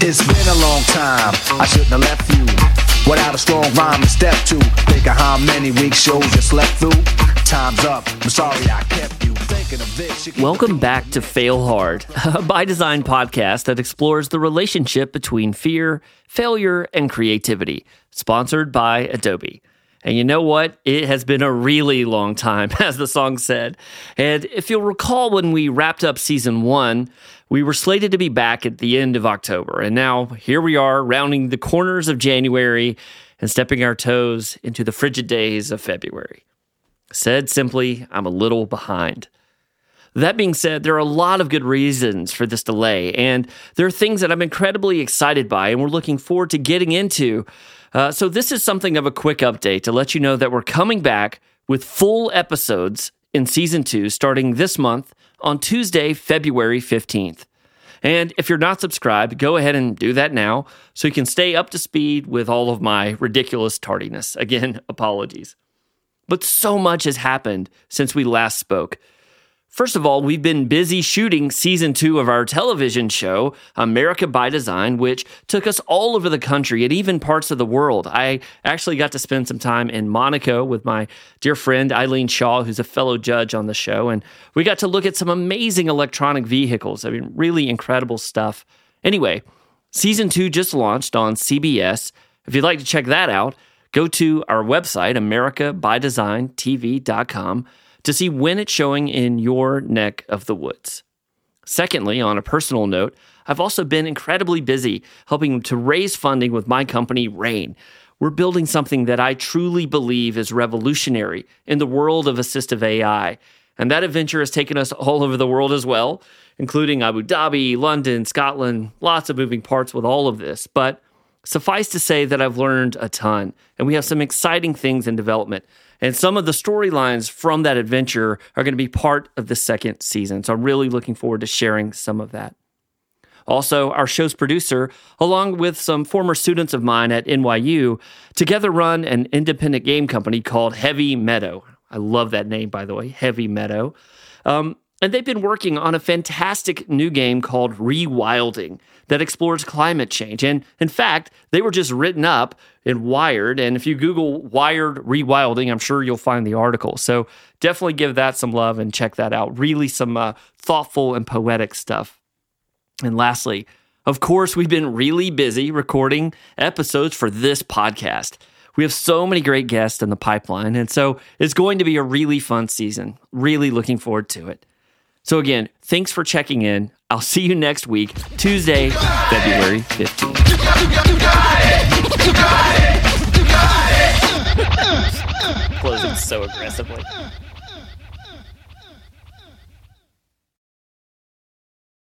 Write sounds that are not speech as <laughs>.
It's been a long time. I shouldn't have left you without a strong rhyme to step to. Think of how many weeks shows you slept through. Time's up. I'm sorry I kept you thinking of this. You can- Welcome back to Fail Hard, a by design podcast that explores the relationship between fear, failure, and creativity, sponsored by Adobe. And you know what? It has been a really long time, <laughs> as the song said. And if you'll recall, when we wrapped up season one, we were slated to be back at the end of October. And now here we are, rounding the corners of January and stepping our toes into the frigid days of February. Said simply, I'm a little behind. That being said, there are a lot of good reasons for this delay, and there are things that I'm incredibly excited by and we're looking forward to getting into. Uh, so, this is something of a quick update to let you know that we're coming back with full episodes in season two starting this month on Tuesday, February 15th. And if you're not subscribed, go ahead and do that now so you can stay up to speed with all of my ridiculous tardiness. <laughs> Again, apologies. But so much has happened since we last spoke. First of all, we've been busy shooting season two of our television show, America by Design, which took us all over the country and even parts of the world. I actually got to spend some time in Monaco with my dear friend Eileen Shaw, who's a fellow judge on the show, and we got to look at some amazing electronic vehicles. I mean, really incredible stuff. Anyway, season two just launched on CBS. If you'd like to check that out, go to our website, americabydesignTV.com to see when it's showing in your neck of the woods. Secondly, on a personal note, I've also been incredibly busy helping to raise funding with my company, Rain. We're building something that I truly believe is revolutionary in the world of assistive AI. And that adventure has taken us all over the world as well, including Abu Dhabi, London, Scotland, lots of moving parts with all of this. But suffice to say that I've learned a ton, and we have some exciting things in development. And some of the storylines from that adventure are going to be part of the second season. So I'm really looking forward to sharing some of that. Also, our show's producer, along with some former students of mine at NYU, together run an independent game company called Heavy Meadow. I love that name, by the way, Heavy Meadow. Um, and they've been working on a fantastic new game called Rewilding that explores climate change. And in fact, they were just written up in Wired. And if you Google Wired Rewilding, I'm sure you'll find the article. So definitely give that some love and check that out. Really, some uh, thoughtful and poetic stuff. And lastly, of course, we've been really busy recording episodes for this podcast. We have so many great guests in the pipeline, and so it's going to be a really fun season. Really looking forward to it. So, again, thanks for checking in. I'll see you next week, Tuesday, February 15th. Closing so aggressively.